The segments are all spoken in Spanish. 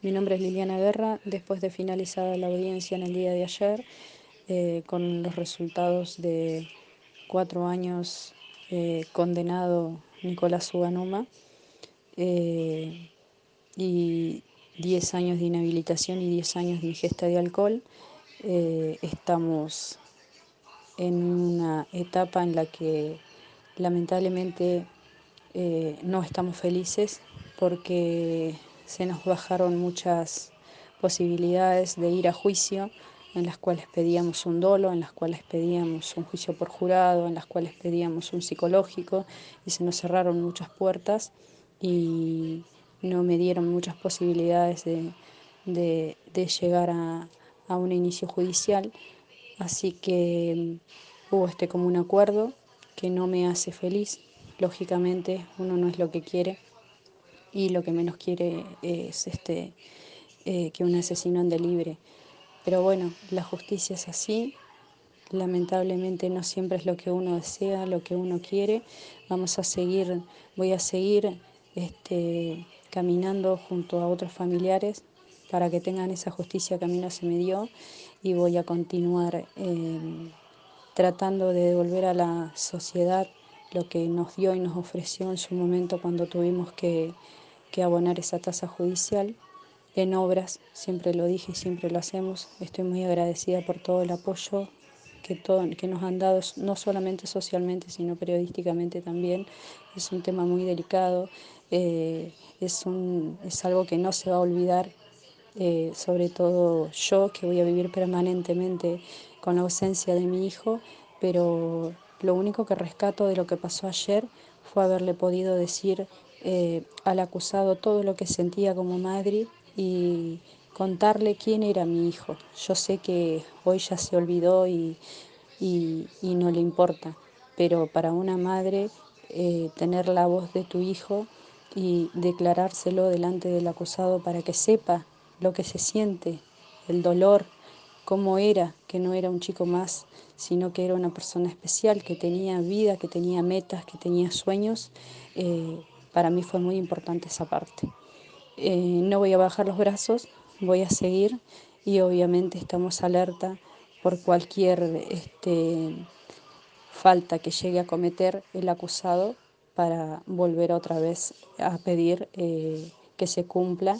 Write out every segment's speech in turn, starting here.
Mi nombre es Liliana Guerra. Después de finalizada la audiencia en el día de ayer, eh, con los resultados de cuatro años eh, condenado Nicolás Uganuma eh, y diez años de inhabilitación y diez años de ingesta de alcohol, estamos en una etapa en la que lamentablemente no estamos felices porque se nos bajaron muchas posibilidades de ir a juicio, en las cuales pedíamos un dolo, en las cuales pedíamos un juicio por jurado, en las cuales pedíamos un psicológico, y se nos cerraron muchas puertas y no me dieron muchas posibilidades de, llegar a, a un inicio judicial. Así que hubo este como un acuerdo que no me hace feliz. Lógicamente uno no es lo que quiere y lo que menos quiere es este, eh, que un asesino ande libre. Pero bueno, la justicia es así, lamentablemente no siempre es lo que uno desea, lo que uno quiere. Vamos a seguir, voy a seguir este, caminando junto a otros familiares para que tengan esa justicia que a mí no se me dio y voy a continuar eh, tratando de devolver a la sociedad lo que nos dio y nos ofreció en su momento cuando tuvimos que, abonar esa tasa judicial en obras, siempre lo dije y siempre lo hacemos. Estoy muy agradecida por todo el apoyo que, todo, que nos han dado, no solamente socialmente, sino periodísticamente también. Es un tema muy delicado, eh, es, un, es algo que no se va a olvidar, eh, sobre todo yo, que voy a vivir permanentemente con la ausencia de mi hijo, pero lo único que rescato de lo que pasó ayer fue haberle podido decir eh, al acusado todo lo que sentía como madre y contarle quién era mi hijo. Yo sé que hoy ya se olvidó y, no le importa, pero para una madre eh, tener la voz de tu hijo y declarárselo delante del acusado para que sepa lo que se siente, el dolor, cómo era, que no era un chico más, sino que era una persona especial, que tenía vida, que tenía metas, que tenía sueños. Eh, para mí fue muy importante esa parte. Eh, no voy a bajar los brazos, voy a seguir y obviamente estamos alerta por cualquier este, falta que llegue a cometer el acusado para volver otra vez a pedir eh, que se cumpla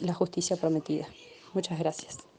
la justicia prometida. Muchas gracias.